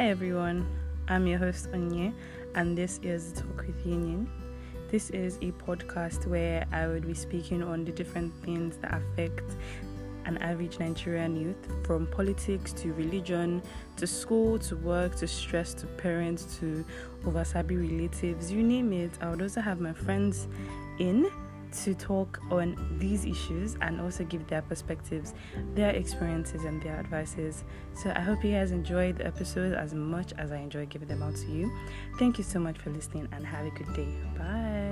Hi everyone, I'm your host Onye, and this is Talk with Union. This is a podcast where I would be speaking on the different things that affect an average Nigerian youth from politics to religion to school to work to stress to parents to oversabi relatives, you name it. I would also have my friends in to talk on these issues and also give their perspectives, their experiences, and their advices. So I hope you guys enjoyed the episode as much as I enjoy giving them out to you. Thank you so much for listening and have a good day. Bye.